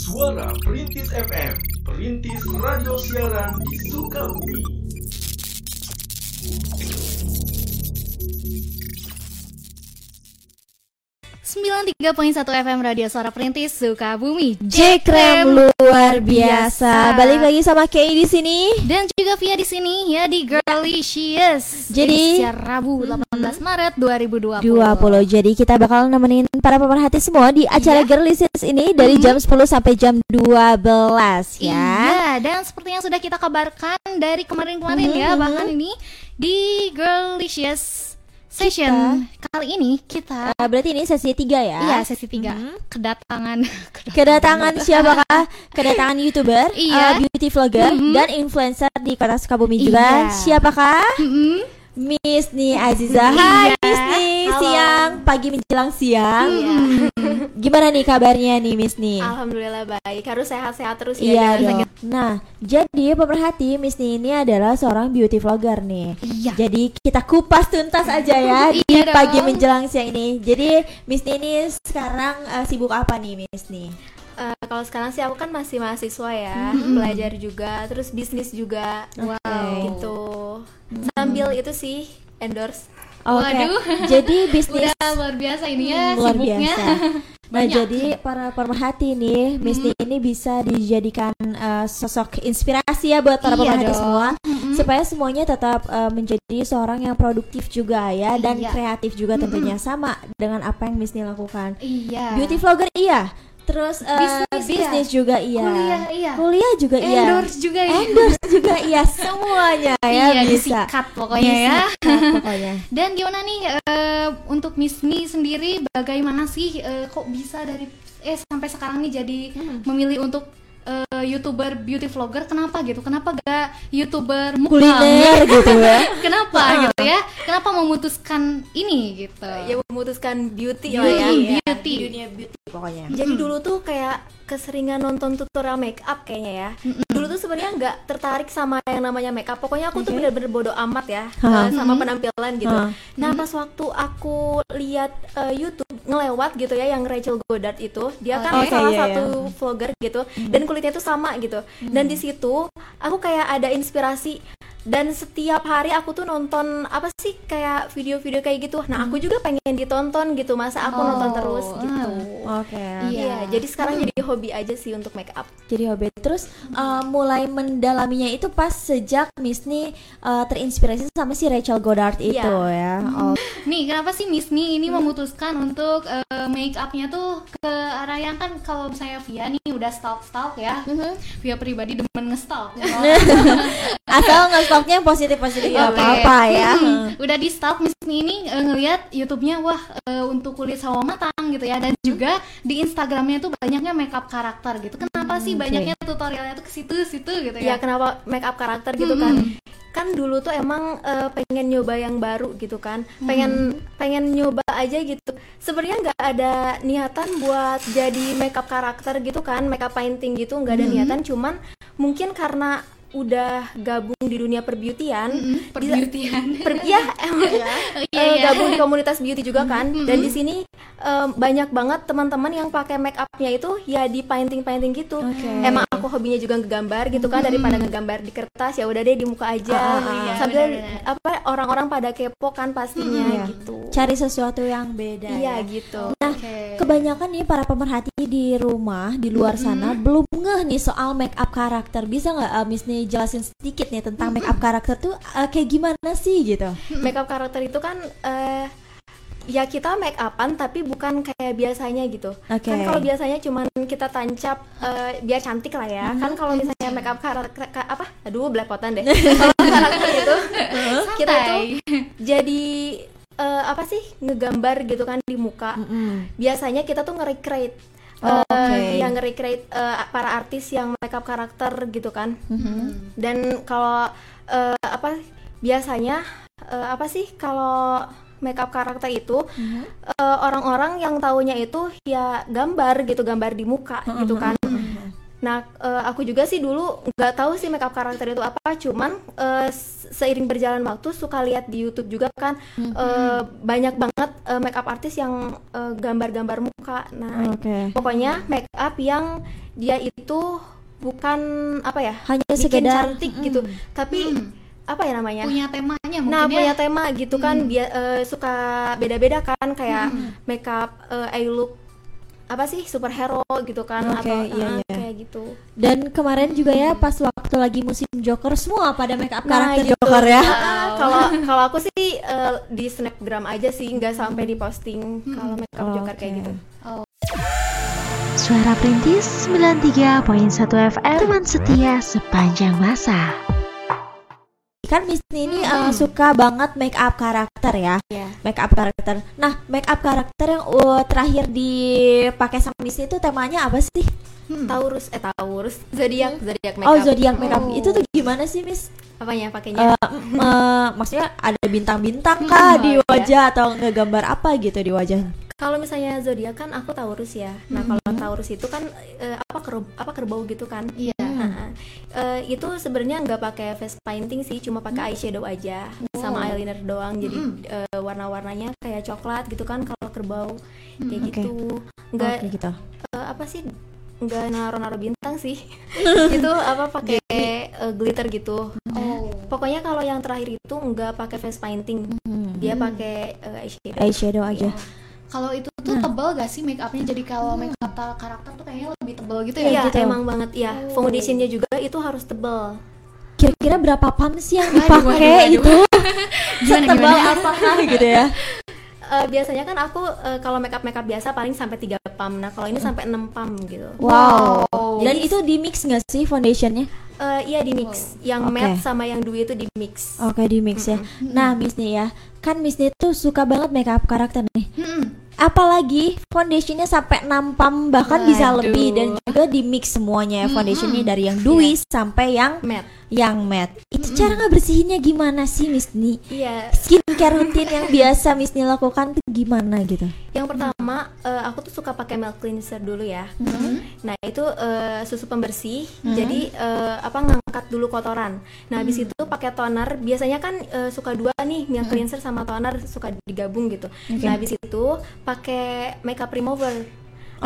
Suara Perintis FM, Perintis Radio Siaran di Sukabumi. Sembilan tiga poin satu FM Radio Suara Perintis Sukabumi. Jekrem luar biasa. Balik lagi sama Kay di sini. Dan juga Via di sini ya di Girlicious. Jadi- Edisi Rabu 18 Maret 2020. 20. Jadi kita bakal nemenin para pemerhati semua di acara Iya. Girlicious ini dari jam 10 sampai jam 12 ya. Iya, dan seperti yang sudah kita kabarkan dari kemarin-kemarin ya, Mhm. bahkan ini di Girlicious Session kali ini kita Eh, berarti ini sesi 3 ya. iya sesi 3 Mhm. kedatangan Kedatangan siapakah? Kedatangan YouTuber, Iya. eh, beauty vlogger Mhm. dan influencer di Kota Sukabumi juga. Iya. Siapakah? Mm-mm. Miss Ni Aziza. Hai Iya. Miss Ni, Halo. siang, pagi menjelang siang. Iya. Gimana nih kabarnya nih Miss Ni? Alhamdulillah baik. Harus sehat-sehat terus ya. Iya. Nah, jadi pemerhati Miss Ni ini adalah seorang beauty vlogger nih. Iya. Jadi kita kupas tuntas aja ya di Iya dong. pagi menjelang siang ini. Jadi Miss Ni ini sekarang eh, sibuk apa nih Miss Ni? Eh, kalau sekarang sih aku kan masih mahasiswa ya, Mm-hmm. belajar juga, terus bisnis juga. Wow. Gitu. Sambil itu sih endorse. Oke. Waduh. Jadi bisnis Udah luar biasa ini ya luar sibuknya. biasa. Nah, Banyak. jadi para pemerhati nih, Miss Ni ini bisa dijadikan eh, sosok inspirasi ya buat para Iya pemerhati dong. semua, Mm-mm. supaya semuanya tetap eh, menjadi seorang yang produktif juga ya dan Iya. kreatif juga tentunya sama dengan apa yang Miss Ni lakukan. Iya. Beauty vlogger iya, terus eh, Bisnis iya. bisnis juga iya, Kuliah iya. kuliah juga iya, Endorse juga ya. endorse juga iya, semuanya ya iya, bisa. disikat pokoknya ya. Disikat pokoknya. Dan gimana nih eh, untuk Miss Mi sendiri bagaimana sih eh, kok bisa dari eh sampai sekarang nih jadi memilih untuk eh, youtuber beauty vlogger kenapa gitu? Kenapa gak youtuber mukbang? Kuliner gitu ya. Kenapa gitu ya? Kenapa memutuskan ini gitu? Ya memutuskan beauty, Beauty, lah ya. beauty. Di dunia beauty pokoknya. Jadi dulu tuh kayak keseringan nonton tutorial make up kayaknya ya. Dulu tuh sebenarnya nggak tertarik sama yang namanya make up. Pokoknya aku tuh bener-bener bodoh amat ya eh, sama penampilan gitu. Hah. Nah pas waktu aku lihat eh, YouTube ngelewat gitu ya yang Rachel Goddard itu, dia kan Oke, salah iya, satu vlogger gitu dan kulitnya tuh sama gitu. Dan di situ aku kayak ada inspirasi dan setiap hari aku tuh nonton apa sih kayak video-video kayak gitu. Nah aku juga pengen ditonton gitu masa aku nonton Oh, terus gitu. Oke. Iya, jadi sekarang jadi hobi aja sih untuk make up. Jadi hobi. Terus uh, mulai mendalaminya itu pas sejak Miss Ni uh, terinspirasi sama si Rachel Goddard itu ya. Oh. Nih, kenapa sih Miss Ni ini memutuskan untuk eh, make upnya tuh ke arah yang kan kalau misalnya Via nih udah stalk-stalk ya. Via pribadi demen nge-stalk. Asal nge-stoknya yang positif-positif Iya, nggak apa-apa ya. Hmm, Udah di stalk Miss Ni ini eh, ngelihat YouTube-nya wah eh, untuk kulit sawo matang gitu ya dan juga di Instagramnya tuh banyaknya makeup karakter gitu. Kenapa sih banyaknya tutorialnya tuh ke situ-situ gitu Ya ya? kenapa make up karakter gitu kan? Kan dulu tuh emang eh, pengen nyoba yang baru gitu kan. Pengen pengen nyoba aja gitu. Sebenarnya nggak ada niatan buat jadi make up karakter gitu kan, make up painting gitu nggak ada niatan. Cuman mungkin karena udah gabung di dunia perbeautian, bisa- Perbeautian. per, ya Iya, eh, iya. gabung di komunitas beauty juga kan dan di sini em, banyak banget teman-teman yang pakai make upnya itu ya di painting painting gitu Oke. emang aku hobinya juga ngegambar gitu kan daripada ngegambar di kertas ya udah deh di muka aja ah, ah. Iya, sambil benar-benar. apa orang-orang pada kepo kan pastinya Iya. gitu Cari sesuatu yang beda. iya ya. gitu Nah, Oke. kebanyakan nih para pemerhati di rumah di luar sana belum ngeh nih soal make up karakter. Bisa nggak uh, Miss nih jelasin sedikit nih tentang make up karakter tuh uh, kayak gimana sih gitu? make up karakter itu kan eh, ya kita make upan tapi bukan kayak biasanya gitu. Oke. kan kalau biasanya cuman kita tancap eh, biar cantik lah ya. Kan kalau misalnya make up karakter ka- apa? Aduh belepotan deh. Kalau karakter itu kita tuh jadi eh, apa sih ngegambar gitu kan di muka. Mm-mm. biasanya kita tuh nge-recreate Oh, eh, oke. yang nge-recreate eh, para artis yang makeup karakter gitu kan Mhm. dan kalau eh, apa biasanya eh, apa sih kalau makeup karakter itu Mhm. eh, orang-orang yang taunya itu ya gambar gitu gambar di muka gitu kan Nah, eh, aku juga sih dulu nggak tahu sih makeup karakter itu apa, cuman se- seiring berjalan waktu suka lihat di YouTube juga kan eh, banyak banget eh, makeup artis yang gambar-gambar muka. Nah, Oke. pokoknya makeup yang dia itu bukan apa ya? Hanya bikin sekedar cantik gitu, tapi apa ya namanya? punya temanya mungkin Nah, ya punya tema gitu kan, dia eh, suka beda-beda kan kayak makeup eh, I look apa sih superhero gitu kan Oke, atau iya, eh, iya. kayak gitu. Dan kemarin juga ya pas waktu lagi musim Joker semua pada make up Nah, karakter gitu. Joker ya. Kalau kalau aku sih eh, di snapgram aja sih, nggak sampai di posting kalau makeup Oh, joker kayak oke. gitu. Suara Perintis 93.1 FM Teman setia sepanjang masa Kan Miss ini uh, suka banget make up karakter ya. Iya. Make up karakter. Nah, make up karakter yang uh, terakhir dipakai sama Miss itu temanya apa sih? Taurus eh Taurus, zodiak zodiak makeup. Oh, zodiak makeup. Oh. Itu tuh gimana sih, Miss? Apanya pakainya? Eh, mm, eh, maksudnya ada bintang-bintang kah Hmm, di oh, iya. wajah atau ngegambar apa gitu di wajahnya? Kalau misalnya zodiak kan aku Taurus ya. Nah, kalau Taurus itu kan eh, apa ker- apa kerbau gitu kan. iya Nah, eh, itu sebenarnya nggak pakai face painting sih, cuma pakai eyeshadow aja sama eyeliner doang. Jadi eh, warna-warnanya kayak coklat gitu kan kalau kerbau kayak Oke. gitu. Nggak Oke, gitu. eh, apa sih? Nggak naruh-naruh bintang sih. itu apa pakai eh, glitter gitu. oh Pokoknya kalau yang terakhir itu nggak pakai face painting. Hmm. Dia pakai eh, eyeshadow. Eyeshadow aja. Kalau itu tuh tebal gak sih make upnya jadi kalau make up karakter tuh kayaknya lebih tebal gitu ya Iya, gitu. emang banget ya. Foundationnya juga itu harus tebel. Kira-kira berapa pumps yang Waduh, waduh, dipakai itu? Gimana, Setebal gimana? apakah gitu ya? Eh, biasanya kan aku eh, kalau makeup makeup biasa paling sampai 3 pump. Nah, kalau ini sampai 6 pump gitu. Wow. Wow. Dan itu di mix nggak sih foundationnya? Eh, iya di mix. Yang Oke. matte sama yang dewy itu di mix. Oke di mix ya. Nah Miss nih ya, kan Miss nih tuh suka banget make up karakter nih. Mm-mm. Apalagi foundationnya sampai 6 pump bahkan bisa Waduh. lebih dan juga di mix semuanya ya foundationnya dari yang dewy sampai yang Matte. Yang matte. Itu cara ngebersihinnya gimana sih Miss nih? Iya. Skincare rutin yang biasa Miss nih lakukan tuh gimana gitu? Yang pertama eh, aku tuh suka pakai milk cleanser dulu ya. Nah, itu eh, susu pembersih. Jadi eh, apa ngangkat dulu kotoran. Nah, habis itu pakai toner. Biasanya kan eh, suka dua nih, milk cleanser sama toner suka digabung gitu. Nah, habis itu pakai makeup remover.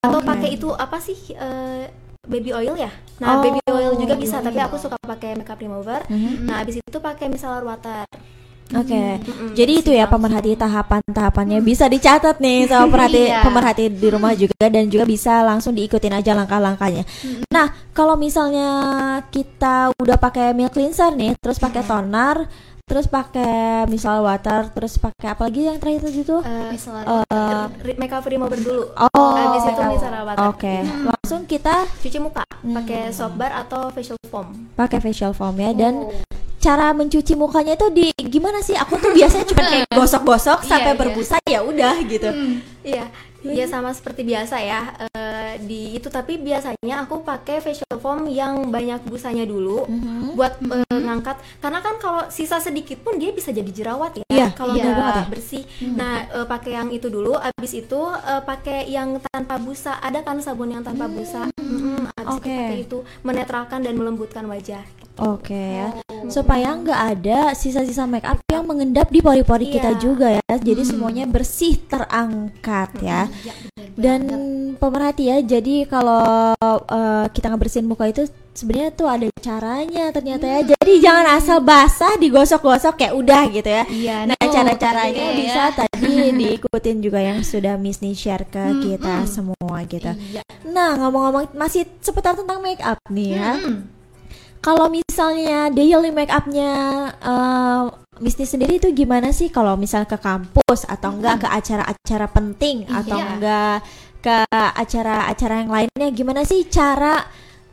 Atau Oke. pakai itu apa sih eh, baby oil ya? Nah, Oh, baby oil juga bisa, baby tapi aku suka pakai makeup remover. Nah, habis itu pakai micellar water. Oke, Mm-mm. jadi itu ya pemerhati tahapan-tahapannya bisa dicatat nih sama pemerhati Iya. pemerhati di rumah juga dan juga bisa langsung diikutin aja langkah-langkahnya. Nah, kalau misalnya kita udah pakai milk cleanser nih, terus pakai toner, terus pakai micellar water, terus pakai apa lagi yang terakhir itu? Eh, Misalnya Eh, re- makeup remover dulu. Oh, habis itu micellar water. Oke, langsung kita Cuci muka pakai soap bar atau facial foam. pakai facial foam ya dan cara mencuci mukanya itu di gimana sih? Aku tuh biasanya cuma kayak gosok-gosok sampai Iya, iya. berbusa ya udah gitu. Iya, ya sama seperti biasa ya eh, di itu tapi biasanya aku pakai facial foam yang banyak busanya dulu Mhm. buat eh, ngangkat karena kan kalau sisa sedikit pun dia bisa jadi jerawat ya Iya, kalau iya nggak bersih. Nah eh, pakai yang itu dulu, abis itu eh, pakai yang tanpa busa. Ada kan sabun yang tanpa busa. Mm-mm, abis Oke. itu pakai itu menetralkan dan melembutkan wajah. Oke ya, supaya nggak ada sisa-sisa make up yang mengendap di pori-pori kita Iya. juga ya. Jadi semuanya bersih terangkat ya. Dan pemerhati ya, jadi kalau eh, kita ngebersihin muka itu sebenarnya tuh ada caranya ternyata ya. Jadi jangan asal basah digosok-gosok kayak udah gitu ya. Iya, Nah, no, cara-caranya gitu ya. bisa tadi diikutin juga yang sudah Miss Ni share ke kita semua gitu. Iya. Nah, ngomong-ngomong masih seputar tentang make up nih ya. Kalau misalnya daily make upnya eh bisnis sendiri itu gimana sih? Kalau misal ke kampus atau enggak ke acara-acara penting atau Iya. enggak ke acara-acara yang lainnya gimana sih cara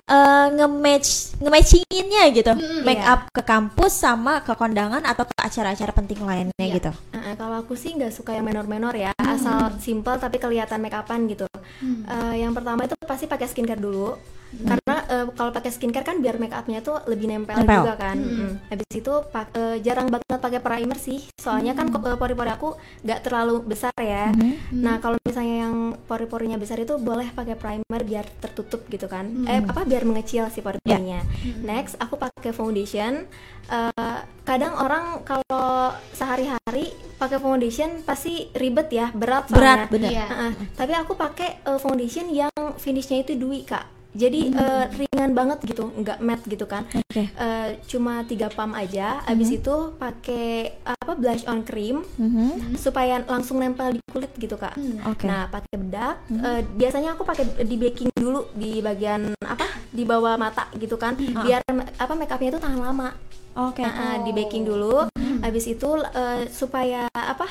eh, nge-match nge-matchinginnya gitu? make iya. up ke kampus sama ke kondangan atau ke acara-acara penting lainnya Iya. gitu. Nah, kalau aku sih nggak suka yang menor-menor ya, asal simple tapi kelihatan make upan gitu. Hmm. Eh, yang pertama itu pasti pakai skincare dulu. Karena eh, kalau pakai skincare kan biar make upnya tuh lebih nempel, Nempel. juga kan. Mm. habis itu pak- eh, jarang banget pakai primer sih. Soalnya kan kok, eh, pori-pori aku nggak terlalu besar ya. Nah kalau misalnya yang pori-porinya besar itu boleh pakai primer biar tertutup gitu kan. Eh apa biar mengecil si pori-porinya. Next aku pakai foundation. Eh, kadang orang kalau sehari-hari pakai foundation pasti ribet ya berat Berat, soalnya. bener. Iya. Heeh. tapi aku pakai eh, foundation yang finishnya itu dewy kak jadi eh, ringan banget gitu nggak matte gitu kan Oke. Eh, cuma tiga pump aja abis itu pakai apa blush on cream Mhm. supaya langsung nempel di kulit gitu kak Oke. Nah, pakai bedak. eh, biasanya aku pakai di baking dulu di bagian apa? Di bawah mata gitu kan. Biar ma- apa make upnya itu tahan lama. Oke. Nah, di baking dulu. Habis itu eh, supaya apa?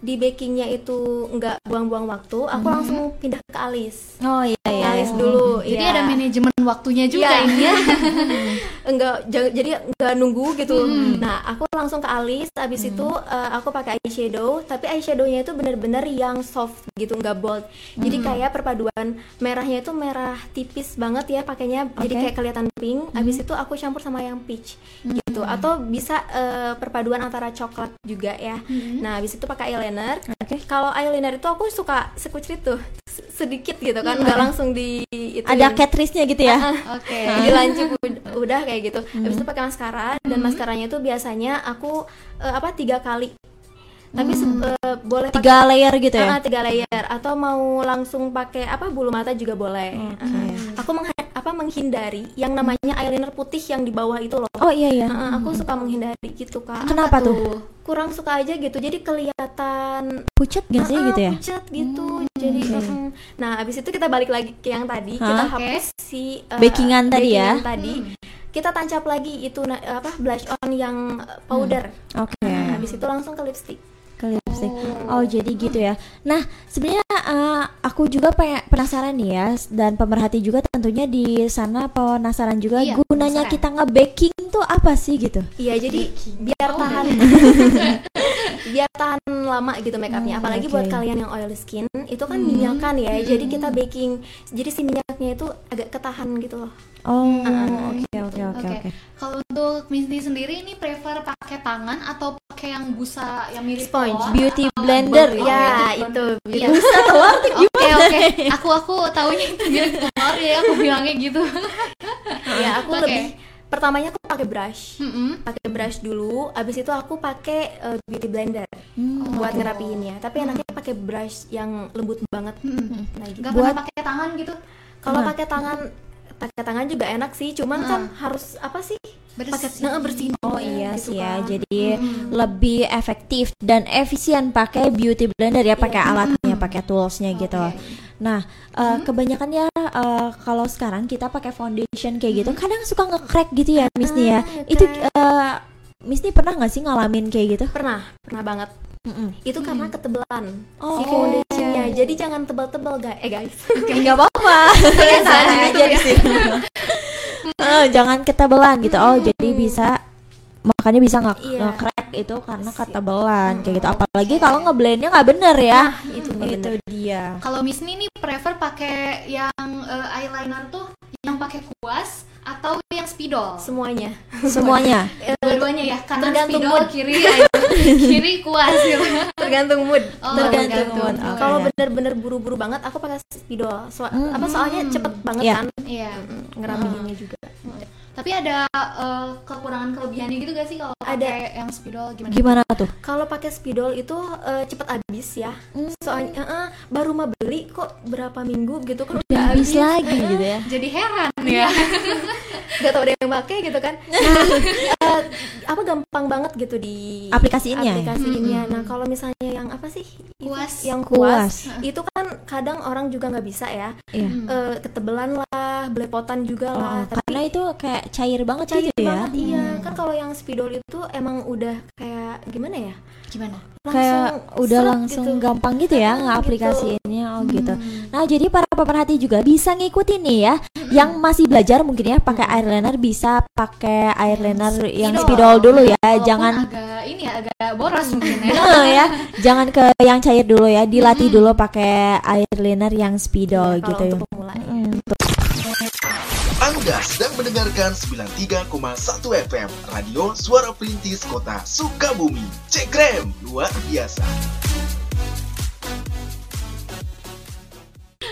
Di bakingnya itu nggak buang-buang waktu, aku langsung pindah ke alis. Oh iya iya. alis dulu. Jadi iya. ada manajemen waktunya juga Iya. ini ya. enggak ja- jadi enggak nunggu gitu. Nah, aku langsung ke alis. Habis itu eh, aku pakai eyeshadow, tapi eyeshadownya itu bener-bener yang soft gitu, enggak bold. Jadi kayak perpaduan merahnya itu merah tipis banget ya pakainya. Jadi Oke. kayak kelihatan pink. Habis itu aku campur sama yang peach gitu. Atau bisa eh, perpaduan antara coklat juga ya. Nah, habis itu pakai eyeliner. Oke. Kalau eyeliner itu aku suka sekucrit tuh s- sedikit gitu kan, nggak langsung di itu Ada Catrice-nya gitu ya. Oke. di lancip ud- udah kayak gitu. Habis itu pakai maskara dan maskaranya itu biasanya aku eh, apa tiga kali. Tapi se- eh, boleh pakai Tiga layer gitu ya. Ah, tiga layer. Atau mau langsung pakai apa bulu mata juga boleh. Ah, aku mengha- apa menghindari yang namanya eyeliner putih yang di bawah itu loh. Oh iya iya. Ah, aku suka menghindari gitu kak. Kenapa tuh? kurang suka aja gitu. Jadi kelihatan Pucat gak sih Ah, gitu ya? pucat gitu. Jadi mm, nah habis itu kita balik lagi ke yang tadi. Hah? kita hapus si uh, Bakingan tadi ya? bakingan tadi. Kita tancap lagi itu apa blush on yang uh, powder Oke. Nah, habis itu langsung ke lipstick Ke lipstick. Oh jadi gitu ya. Nah sebenarnya eh, aku juga penasaran nih ya dan pemerhati juga tentunya di sana penasaran juga Iya, gunanya penasaran. kita nge-baking tuh apa sih gitu? iya jadi biar tahan biar tahan lama gitu make upnya Hmm, apalagi oke. buat kalian yang oily skin itu kan minyak kan ya jadi kita baking jadi si minyaknya itu agak ketahan gitu loh Oh oke oke oke Oke. oke. Kalau untuk Misty sendiri ini prefer pakai tangan atau pakai yang busa yang mirip Sponge. telur? Beauty Atau- blender Oh, ya beauty itu Iya. busa Oke oke. Aku aku taunya itu mirip telur ya aku bilangnya gitu. ya aku Oke. lebih pertamanya aku pakai brush. Mm-mm. pakai brush dulu abis itu aku pakai uh, beauty blender Hmm. buat ngerapiinnya. Tapi enaknya pakai brush yang lembut banget. Mm-mm. nah gitu. Gak Buat- pakai tangan gitu? kalau pakai tangan pakai tangan juga enak sih cuman kan harus apa sih? Pakai nah, bersih Oh iya gitu sih ya, kan. jadi lebih efektif dan efisien pakai beauty blender ya, pakai alatnya, pakai toolsnya gitu. Nah, eh, kebanyakan ya eh, kalau sekarang kita pakai foundation kayak gitu, kadang suka nge-crack gitu ya, Miss Nia. ya. Ah, Itu eh, Miss Nia pernah nggak sih ngalamin kayak gitu? pernah pernah banget Mm-mm. itu karena ketebalan Oh. si foundationnya jadi jangan tebal-tebal guys eh guys Nggak apa-apa. Santai aja di sini. Jangan ketebalan gitu. Oh, jadi bisa makanya bisa nggak Iya. nge-crack itu karena ketebalan kayak gitu. Apalagi kalau ngeblendnya nggak bener ya. itu nggak itu dia. Kalau Miss Ni nih prefer pakai yang eh, eyeliner tuh yang pakai kuas atau yang spidol? semuanya Semuanya. Dua-duanya ya, kanan Tergantung spidol, mood. kiri kiri kuas gitu. tergantung mood Oh, Tergantung tergantung. mood. Oh, kalau Iya. bener-bener buru-buru banget aku pakai spidol so, apa soalnya cepet banget Iya. kan Iya. Mm, ngerapiinnya juga Tapi ada eh, kekurangan kelebihannya gitu gak sih kalau Ada. pakai yang spidol gimana? Gimana tuh? kalau pakai spidol itu eh, cepet habis ya soalnya eh, eh, baru mah beli kok berapa minggu gitu kan udah Habis habis lagi gitu ya. Jadi heran ya. nggak tahu ada yang pakai gitu kan nah eh, apa gampang banget gitu di Aplikasiinnya ya? aplikasiinnya nah kalau misalnya yang apa sih Itu, Kuas. yang Kuas. kuas, itu kan kadang orang juga nggak bisa ya Iya. Eh, ketebelan lah belepotan juga Oh, lah tapi karena itu kayak cair banget cair gitu ya. banget iya kan kalau yang spidol itu emang udah kayak gimana ya Gimana? Kayak udah seret langsung gitu. gampang gitu ya Gitu. ngaplikasiinnya oh gitu. Nah, jadi para pemerhati juga bisa ngikutin nih ya. Yang masih belajar mungkin ya pakai eyeliner bisa pakai eyeliner yang spidol dulu ya. Walaupun Jangan agak ini ya agak boros mungkin ya. Eh, ya, jangan ke yang cair dulu ya. Dilatih dulu pakai eyeliner yang spidol Iya, gitu ya. untuk pemula ya. Mm, tuh. Anda sedang mendengarkan 93,1 FM Radio Suara Perintis Kota Sukabumi. Cekrem, luar biasa.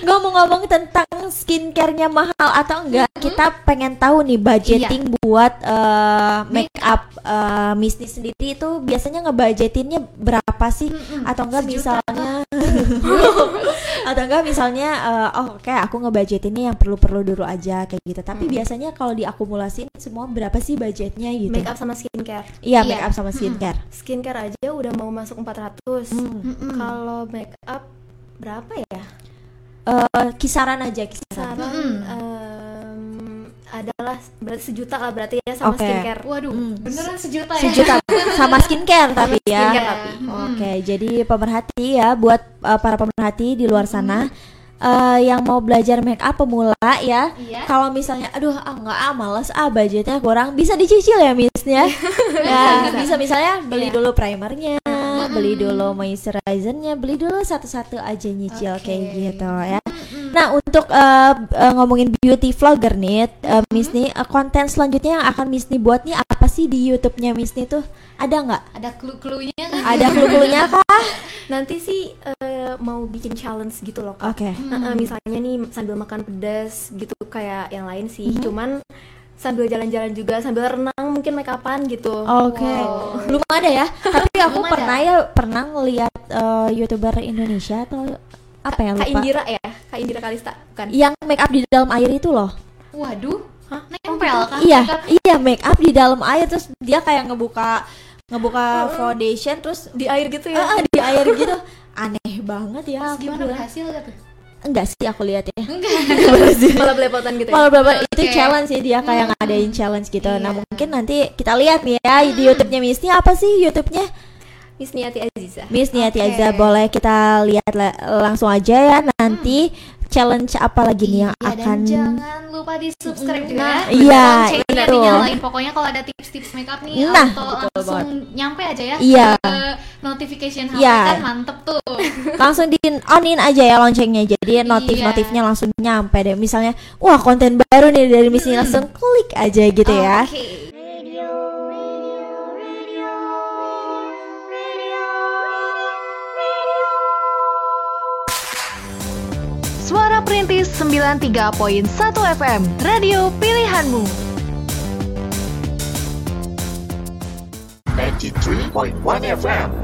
Ngomong-ngomong tentang skincare-nya mahal atau enggak, kita pengen tahu nih budgeting buat eh, make up eh, Miss Ni sendiri itu biasanya ngebudgetinnya berapa sih? Atau enggak misalnya atau enggak misalnya eh, oh oke aku ngebudgetinnya yang perlu-perlu dulu aja kayak gitu. Tapi biasanya kalau diakumulasin semua berapa sih budgetnya gitu? make up sama skincare Iya, Iya. make up sama skincare. skincare aja udah mau masuk 400 Hmm. kalau make up berapa ya Eh, kisaran aja kisaran. saran Mm-mm. em, adalah berarti sejuta lah berarti ya sama Oke. skincare Waduh, Hmm. beneran sejuta ya? Sejuta sama skincare tapi ya. skincare tapi Oke, jadi pemerhati ya buat uh, para pemerhati di luar sana uh, yang mau belajar make up pemula ya. Iya. Kalau misalnya aduh ah nggak ah males ah budgetnya kurang bisa dicicil ya Missnya. ya, bisa misalnya beli Iya. dulu primernya, beli dulu moisturizernya, beli dulu satu-satu aja nyicil Oke. kayak gitu ya. Nah, untuk uh, uh, ngomongin beauty vlogger nih, uh, Miss nih, uh, konten selanjutnya yang akan Miss nih buat nih apa sih di YouTube-nya Miss nih tuh? Ada nggak? Ada clue-cluenya kan? Ada clue-cluenya kah? nanti sih eh, mau bikin challenge gitu loh Kak. Oke. Nah, eh, misalnya nih sambil makan pedas gitu kayak yang lain sih Mhm. cuman sambil jalan-jalan juga sambil renang mungkin make upan gitu Oke, Wow. belum ada ya. Tapi aku Belum ada. pernah ya pernah ngeliat eh, youtuber Indonesia atau apa ya Kak lupa. Indira ya Kak Indira Kalista bukan Yang make up di dalam air itu loh. Waduh, Hah? nempel kan? iya, iya make up di dalam air terus dia kayak ngebuka ngebuka foundation terus di air gitu ya di air gitu. Aneh banget ya. Terus aku gimana berhasil gak tuh? Enggak sih aku lihat ya. Enggak. malah belepotan gitu ya Kalau berapa itu Oke. challenge sih dia kayak ngadain challenge gitu. Nah, Iya. mungkin nanti kita lihat nih ya di YouTube-nya Miss Nia apa sih YouTube-nya? Miss Niati Aziza Miss Niati Oke. Aziza boleh kita lihat la- langsung aja ya nanti challenge apa lagi nih yang Iya, akan dan jangan lupa di subscribe juga Nah, ya. iya, Loncengnya itu. dinyalain. Pokoknya kalau ada tips-tips makeup nih Nah, auto langsung nyampe aja ya Iya. ke notification HP Iya. kan mantep tuh. langsung di onin aja ya loncengnya jadi notif-notifnya langsung nyampe deh misalnya wah konten baru nih dari Miss Nia langsung klik aja gitu ya Perintis 93.1 FM, radio pilihanmu. 93.1 FM